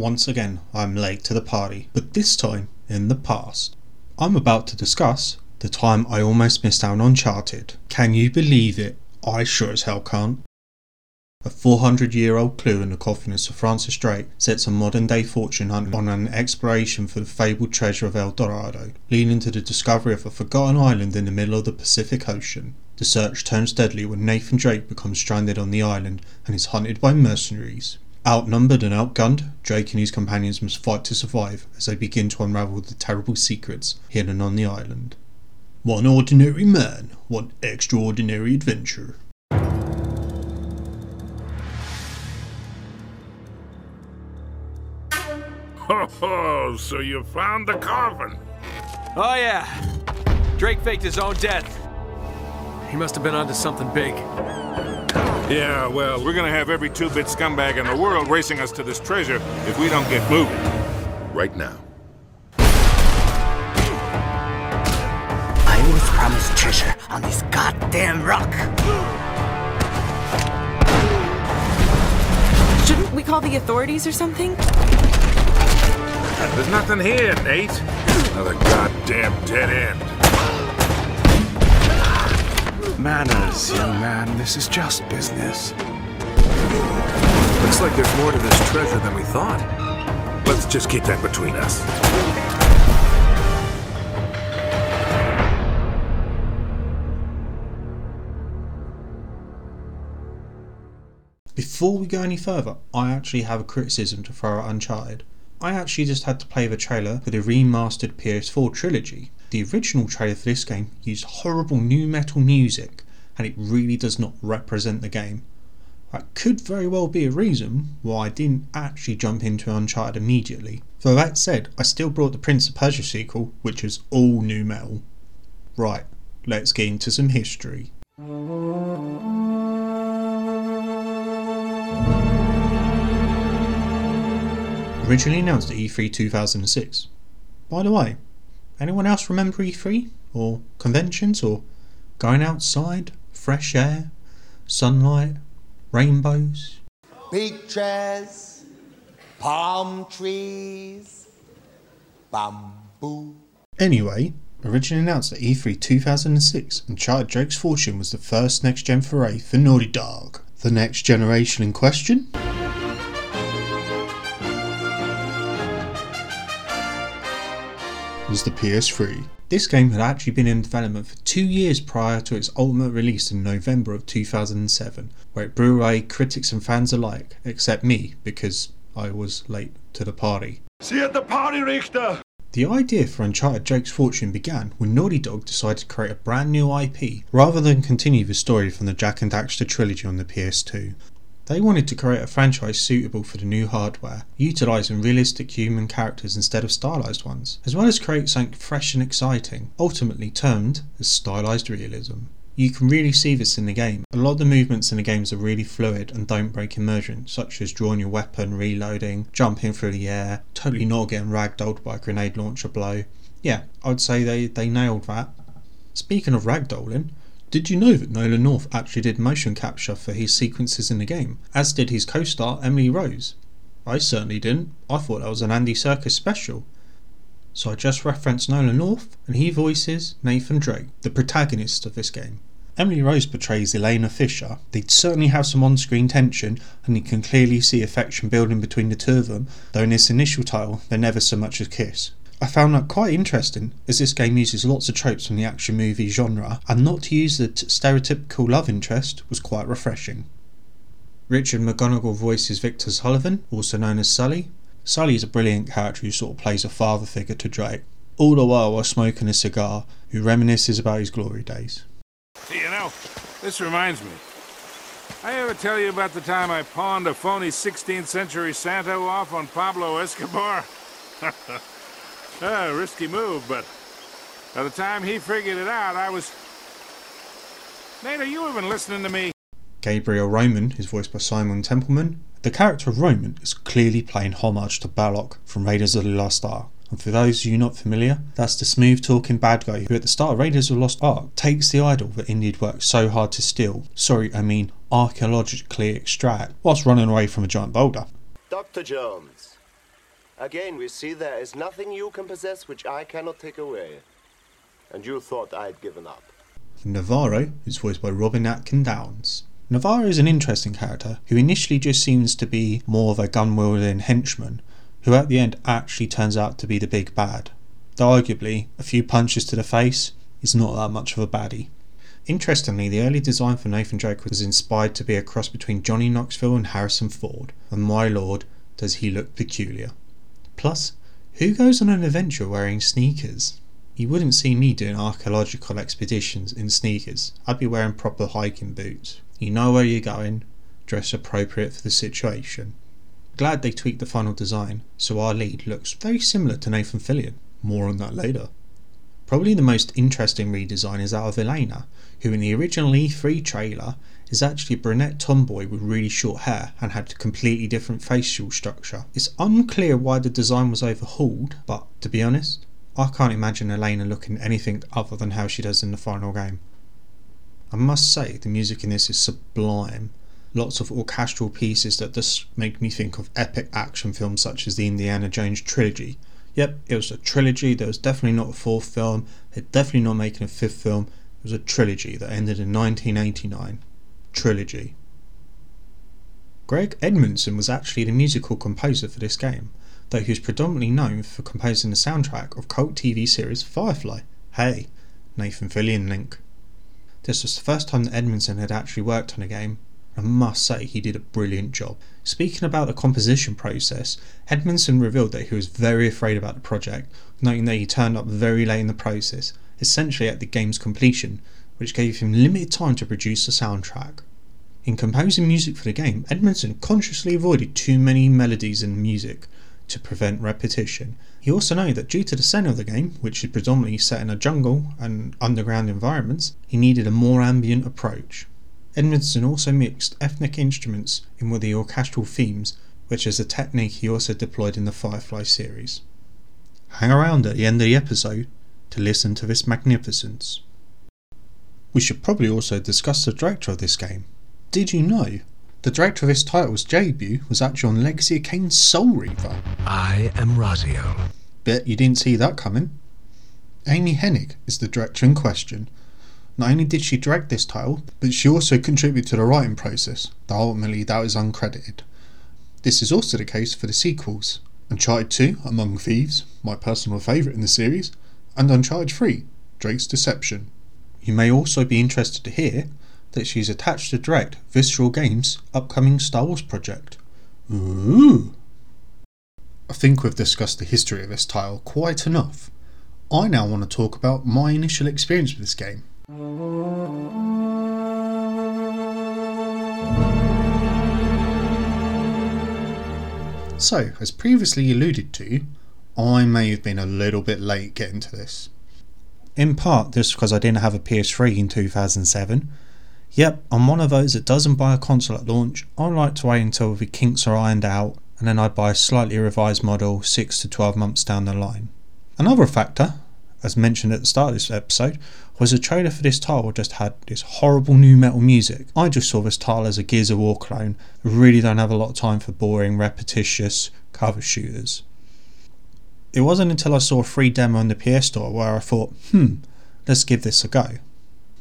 once again I'm late to the party, but this time in the past. I'm about to discuss the time I almost missed out on Uncharted. Can you believe it? I sure as hell can't. A 400 year old clue in the coffin of Sir Francis Drake sets a modern day fortune hunter on an exploration for the fabled treasure of El Dorado, leading to the discovery of a forgotten island in the middle of the Pacific Ocean. The search turns deadly when Nathan Drake becomes stranded on the island and is hunted by mercenaries. Outnumbered and outgunned, Drake and his companions must fight to survive as they begin to unravel the terrible secrets hidden on the island. One ordinary man, one extraordinary adventure. Ho ho, so you found the coffin. Oh, yeah. Drake faked his own death. He must have been onto something big. Yeah, well, we're gonna have every two-bit scumbag in the world racing us to this treasure if we don't get moving. Right now. I was promised treasure on this goddamn rock. Shouldn't we call the authorities or something? There's nothing here, Nate. Another goddamn dead end. Manners, young man. This is just business. Looks like there's more to this treasure than we thought. Let's just keep that between us. Before we go any further, I actually have a criticism to throw at Uncharted. I actually just had to play the trailer for the remastered PS4 trilogy. The original trailer for this game used horrible nu metal music and it really does not represent the game. That could very well be a reason why I didn't actually jump into Uncharted immediately. Though that said, I still brought the Prince of Persia sequel, which is all nu metal. Right, let's get into some history. Originally announced at E3 2006. By the way, anyone else remember E3? Or conventions? Or going outside? Fresh air? Sunlight? Rainbows? Pictures, palm trees, bamboo. Anyway, originally announced at E3 2006, Uncharted Drake's Fortune was the first next gen foray for Naughty Dog. The next generation in question? Was the PS3. This game had actually been in development for two years prior to its ultimate release in November of 2007, where it blew away critics and fans alike, except me, because I was late to the party. See you at the party, Richter! The idea for Uncharted Drake's Fortune began when Naughty Dog decided to create a brand new IP rather than continue the story from the Jak and Daxter trilogy on the PS2. They wanted to create a franchise suitable for the new hardware, utilising realistic human characters instead of stylised ones, as well as create something fresh and exciting, ultimately termed as stylised realism. You can really see this in the game. A lot of the movements in the games are really fluid and don't break immersion, such as drawing your weapon, reloading, jumping through the air, totally not getting ragdolled by a grenade launcher blow. Yeah, I'd say they, they nailed that. Speaking of ragdolling, did you know that Nolan North actually did motion capture for his sequences in the game, as did his co star Emily Rose? I certainly didn't. I thought that was an Andy Serkis special. So I just referenced Nolan North, and he voices Nathan Drake, the protagonist of this game. Emily Rose portrays Elena Fisher. They'd certainly have some on screen tension, and you can clearly see affection building between the two of them, though in this initial title they never so much as kiss. I found that quite interesting, as this game uses lots of tropes from the action movie genre, and not to use the t- stereotypical love interest was quite refreshing. Richard McGonagle voices Victor Sullivan, also known as Sully. Sully is a brilliant character who sort of plays a father figure to Drake, all the while while smoking a cigar, who reminisces about his glory days. You know, this reminds me. I ever tell you about the time I pawned a phony 16th century Santo off on Pablo Escobar? ah, risky move, but by the time he figured it out, I was. Nate, are you even listening to me? Gabriel Roman is voiced by Simon Templeman. The character of Roman is clearly playing homage to Belloq from Raiders of the Lost Ark. And for those of you not familiar, that's the smooth talking bad guy who at the start of Raiders of the Lost Ark takes the idol that Indy had worked so hard to steal, sorry, I mean archaeologically extract, whilst running away from a giant boulder. Dr. Jones, Again, we see there is nothing you can possess which I cannot take away. And you thought I had given up. Navarro is voiced by Robin Atkin Downes. Navarro is an interesting character who initially just seems to be more of a gun wielding henchman, who at the end actually turns out to be the big bad. Though arguably, a few punches to the face is not that much of a baddie. Interestingly, the early design for Nathan Drake was inspired to be a cross between Johnny Knoxville and Harrison Ford, and my lord, does he look peculiar. Plus, who goes on an adventure wearing sneakers? You wouldn't see me doing archaeological expeditions in sneakers. I'd be wearing proper hiking boots. You know where you're going, dress appropriate for the situation. Glad they tweaked the final design so our lead looks very similar to Nathan Fillion. More on that later. Probably the most interesting redesign is that of Elena, who in the original E3 trailer is actually a brunette tomboy with really short hair and had a completely different facial structure. It's unclear why the design was overhauled, but to be honest, I can't imagine Elena looking anything other than how she does in the final game. I must say, the music in this is sublime. Lots of orchestral pieces that just make me think of epic action films such as the Indiana Jones trilogy. Yep, it was a trilogy, there was definitely not a fourth film, they're definitely not making a fifth film, it was a trilogy that ended in 1989. Trilogy. Greg Edmondson was actually the musical composer for this game, though he was predominantly known for composing the soundtrack of cult TV series Firefly. Hey, Nathan Fillion link. This was the first time that Edmondson had actually worked on a game. And I must say he did a brilliant job. Speaking about the composition process, Edmondson revealed that he was very afraid about the project, noting that he turned up very late in the process, essentially at the game's completion, which gave him limited time to produce a soundtrack. In composing music for the game, Edmondson consciously avoided too many melodies and music to prevent repetition. He also knew that due to the setting of the game, which is predominantly set in a jungle and underground environments, he needed a more ambient approach. Edmondson also mixed ethnic instruments in with the orchestral themes, which is a technique he also deployed in the Firefly series. Hang around at the end of the episode to listen to this magnificence. We should probably also discuss the director of this game. Did you know? The director of this title's debut was actually on Legacy of Kain Soul Reaver. I am Raziel. Bet you didn't see that coming. Amy Hennig is the director in question. Not only did she direct this title, but she also contributed to the writing process, though ultimately that was uncredited. This is also the case for the sequels Uncharted 2, Among Thieves, my personal favourite in the series, and Uncharted 3, Drake's Deception. You may also be interested to hear that she's attached to direct Visceral Games' upcoming Star Wars project. Ooh! I think we've discussed the history of this title quite enough. I now want to talk about my initial experience with this game. So, as previously alluded to, I may have been a little bit late getting to this. In part, just because I didn't have a PS3 in 2007. Yep, I'm one of those that doesn't buy a console at launch. I like to wait until the kinks are ironed out and then I buy a slightly revised model 6 to 12 months down the line. Another factor, as mentioned at the start of this episode, was the trailer for this title just had this horrible nu metal music. I just saw this title as a Gears of War clone. I really don't have a lot of time for boring, repetitious cover shooters. It wasn't until I saw a free demo on the PS Store where I thought, hmm, let's give this a go.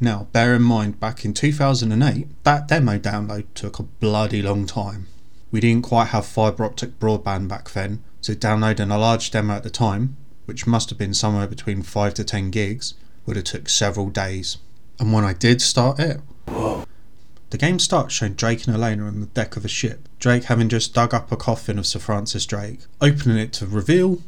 Now, bear in mind, back in 2008, that demo download took a bloody long time. We didn't quite have fibre optic broadband back then, so downloading a large demo at the time, which must have been somewhere between 5 to 10 gigs, would have took several days. And when I did start it, the game starts showing Drake and Elena on the deck of a ship, Drake having just dug up a coffin of Sir Francis Drake, opening it to reveal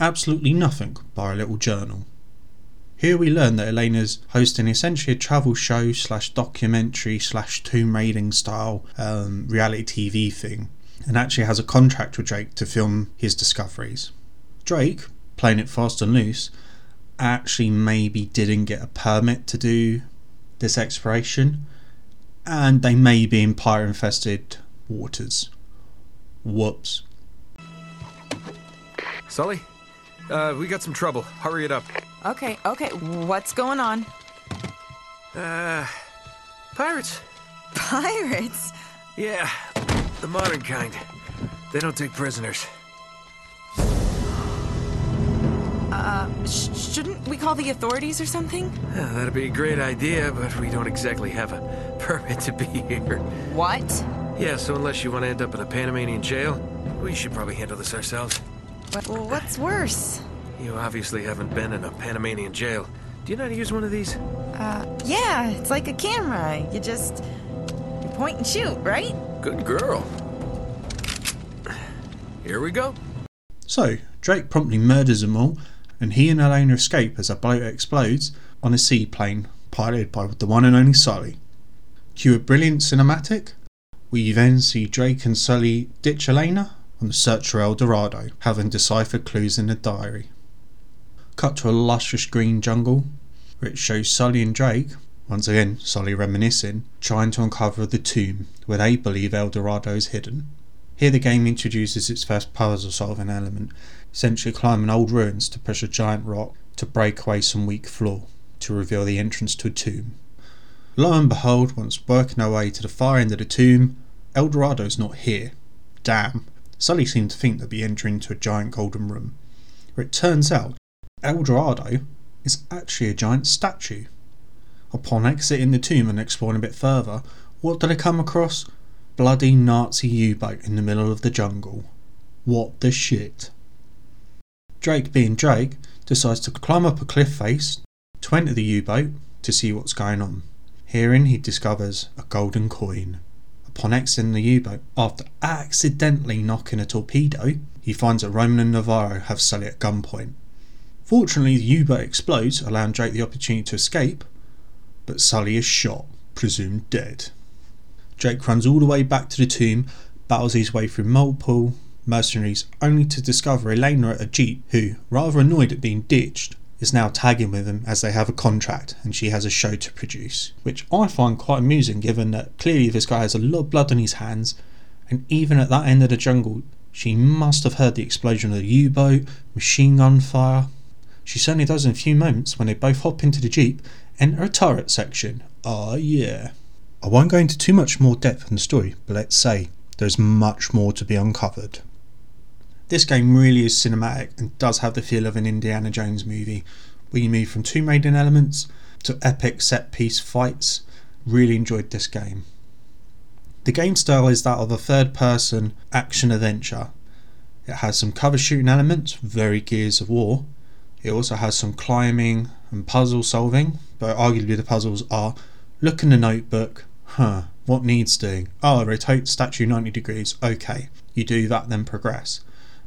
absolutely nothing by a little journal. Here we learn that Elena's hosting essentially a travel show slash documentary slash tomb raiding style um, reality TV thing, and actually has a contract with Drake to film his discoveries. Drake, playing it fast and loose, actually maybe didn't get a permit to do this exploration, and they may be in pirate infested waters. Whoops. Sully? Uh, we got some trouble. Hurry it up. Okay, okay. What's going on? Uh, pirates. Pirates? Yeah, the modern kind. They don't take prisoners. Uh, sh- shouldn't we call the authorities or something? Yeah, that'd be a great idea, but we don't exactly have a permit to be here. What? Yeah, so unless you want to end up in a Panamanian jail, we should probably handle this ourselves. What- well, what's worse? You obviously haven't been in a Panamanian jail. Do you know how to use one of these? Uh, yeah, it's like a camera. You just you point and shoot, right? Good girl. Here we go. So, Drake promptly murders them all, and he and Elena escape as a boat explodes on a seaplane piloted by the one and only Sully. Cue a brilliant cinematic. We then see Drake and Sully ditch Elena on the search for El Dorado, having deciphered clues in a diary. Cut to a luscious green jungle, it shows Sully and Drake, once again Sully reminiscing, trying to uncover the tomb where they believe El Dorado is hidden. Here the game introduces its first puzzle solving element, essentially climbing old ruins to push a giant rock to break away some weak floor to reveal the entrance to a tomb. Lo and behold, once working our way to the far end of the tomb, El Dorado's not here. Damn. Sully seemed to think they'd be entering into a giant golden room, where it turns out El Dorado is actually a giant statue. Upon exiting the tomb and exploring a bit further, what did I come across? Bloody Nazi U boat in the middle of the jungle. What the shit? Drake, being Drake, decides to climb up a cliff face to enter the U boat to see what's going on. Herein, he discovers a golden coin. Upon exiting the U boat, after accidentally knocking a torpedo, he finds that Roman and Navarro have Sully at gunpoint. Fortunately, the U boat explodes, allowing Drake the opportunity to escape, but Sully is shot, presumed dead. Drake runs all the way back to the tomb, battles his way through multiple mercenaries, only to discover Elena at a jeep, who, rather annoyed at being ditched, is now tagging with him as they have a contract and she has a show to produce. Which I find quite amusing given that clearly this guy has a lot of blood on his hands, and even at that end of the jungle, she must have heard the explosion of the U boat, machine gun fire. She certainly does in a few moments when they both hop into the jeep, enter a turret section. Ah, yeah. I won't go into too much more depth in the story, but let's say there's much more to be uncovered. This game really is cinematic and does have the feel of an Indiana Jones movie, where you move from Tomb Raider elements to epic set piece fights. Really enjoyed this game. The game style is that of a third person action adventure. It has some cover shooting elements, very Gears of War. It also has some climbing and puzzle solving, but arguably the puzzles are look in the notebook, huh, what needs doing? Oh, rotate statue 90 degrees, okay. You do that, then progress.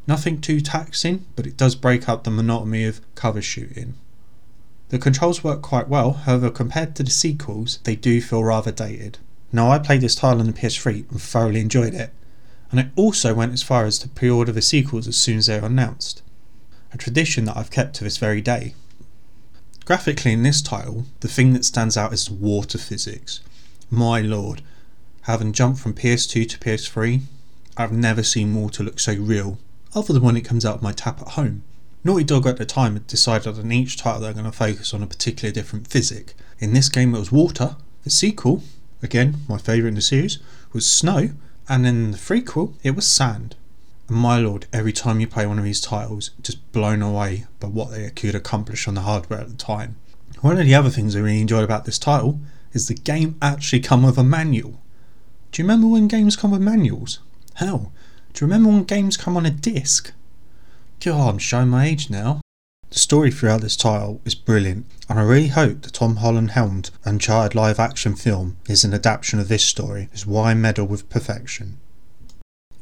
Nothing too taxing, but it does break up the monotony of cover shooting. The controls work quite well, however, compared to the sequels, they do feel rather dated. Now, I played this title on the PS3 and thoroughly enjoyed it, and I also went as far as to pre order the sequels as soon as they were announced, a tradition that I've kept to this very day. Graphically, in this title, the thing that stands out is the water physics. My lord, having jumped from PS2 to PS3, I've never seen water look so real, other than when it comes out of my tap at home. Naughty Dog at the time had decided on each title they're going to focus on a particular different physic. In this game, it was water. The sequel, again, my favourite in the series, was snow. And in the prequel, it was sand. And my lord, every time you play one of these titles, just blown away by what they could accomplish on the hardware at the time. One of the other things I really enjoyed about this title is the game actually come with a manual. Do you remember when games come with manuals? Hell, do you remember when games come on a disc? God, I'm showing my age now. The story throughout this title is brilliant, and I really hope the Tom Holland helmed Uncharted live action film is an adaptation of this story, is why I meddle with perfection.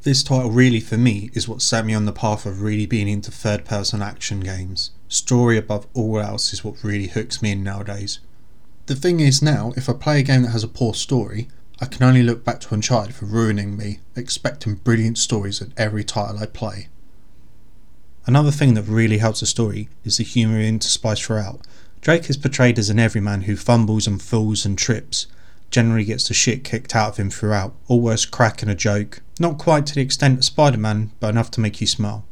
This title really for me is what set me on the path of really being into third person action games. Story above all else is what really hooks me in nowadays. The thing is now, if I play a game that has a poor story, I can only look back to Uncharted for ruining me, expecting brilliant stories at every title I play. Another thing that really helps a story is the humour interspiced throughout. Drake is portrayed as an everyman who fumbles and falls and trips, generally gets the shit kicked out of him throughout, always cracking a joke. Not quite to the extent of Spider Man, but enough to make you smile.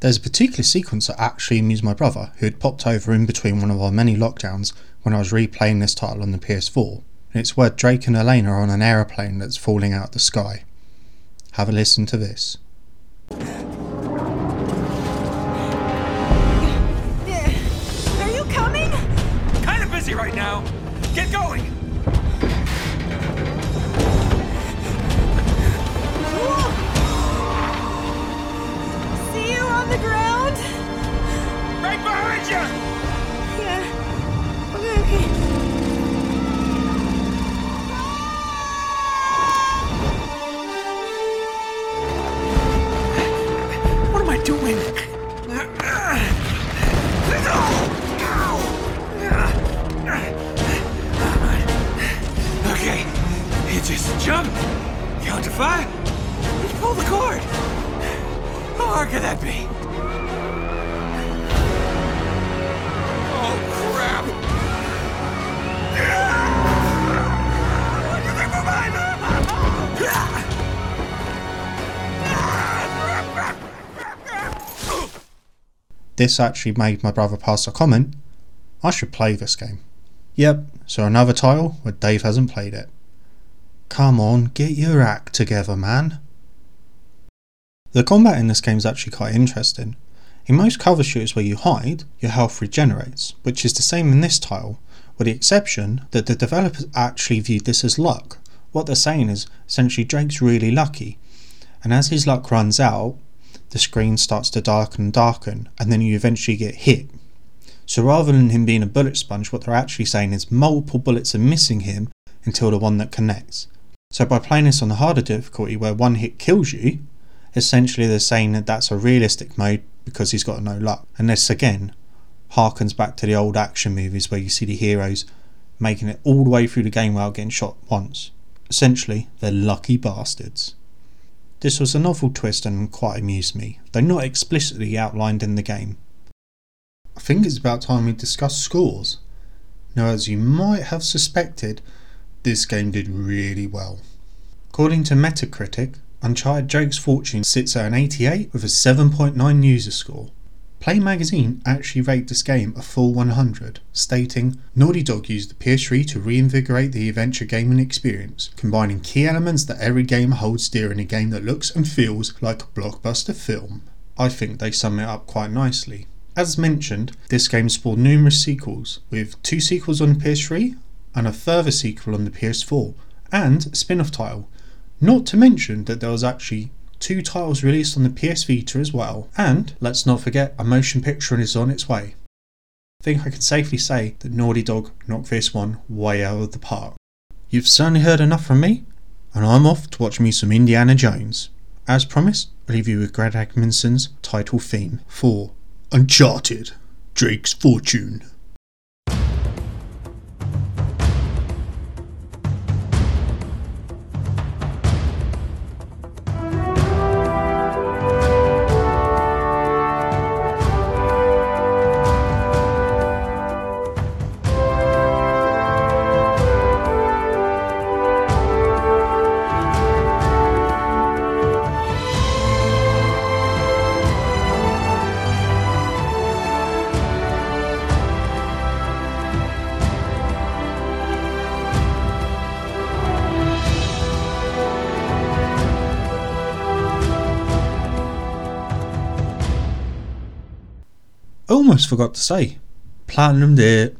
There's a particular sequence that actually amused my brother, who had popped over in between one of our many lockdowns when I was replaying this title on the PS4, and it's where Drake and Elena are on an aeroplane that's falling out the sky. Have a listen to this. Are you coming? Kind of busy right now. Get going! See you on the ground? Right behind you! This actually made my brother pass a comment I should play this game. Yep, so another title where Dave hasn't played it. Come on, get your act together, man. The combat in this game is actually quite interesting. In most cover shooters where you hide, your health regenerates, which is the same in this title, with the exception that the developers actually viewed this as luck. What they're saying is essentially Drake's really lucky, and as his luck runs out, the screen starts to darken and darken, and then you eventually get hit. So rather than him being a bullet sponge, what they're actually saying is multiple bullets are missing him until the one that connects. So by playing this on the harder difficulty where one hit kills you, essentially they're saying that that's a realistic mode because he's got no luck. And this again harkens back to the old action movies where you see the heroes making it all the way through the game without getting shot once. Essentially, they're lucky bastards. This was a novel twist and quite amused me, though not explicitly outlined in the game. I think it's about time we discuss scores. Now, as you might have suspected, this game did really well. According to Metacritic, Uncharted Drake's Fortune sits at an 88 with a 7.9 user score. Play Magazine actually rated this game a full 100, stating Naughty Dog used the PS3 to reinvigorate the adventure gaming experience, combining key elements that every game holds dear in a game that looks and feels like a blockbuster film. I think they sum it up quite nicely. As mentioned, this game spawned numerous sequels, with two sequels on the PS3 and a further sequel on the PS4, and a spin off title. Not to mention that there was actually two titles released on the PS Vita as well, and let's not forget a motion picture is on its way. I think I can safely say that Naughty Dog knocked this one way out of the park. You've certainly heard enough from me, and I'm off to watch me some Indiana Jones. As promised, I'll leave you with Greg Atkinson's title theme for Uncharted Drake's Fortune. Almost forgot to say, Platinum did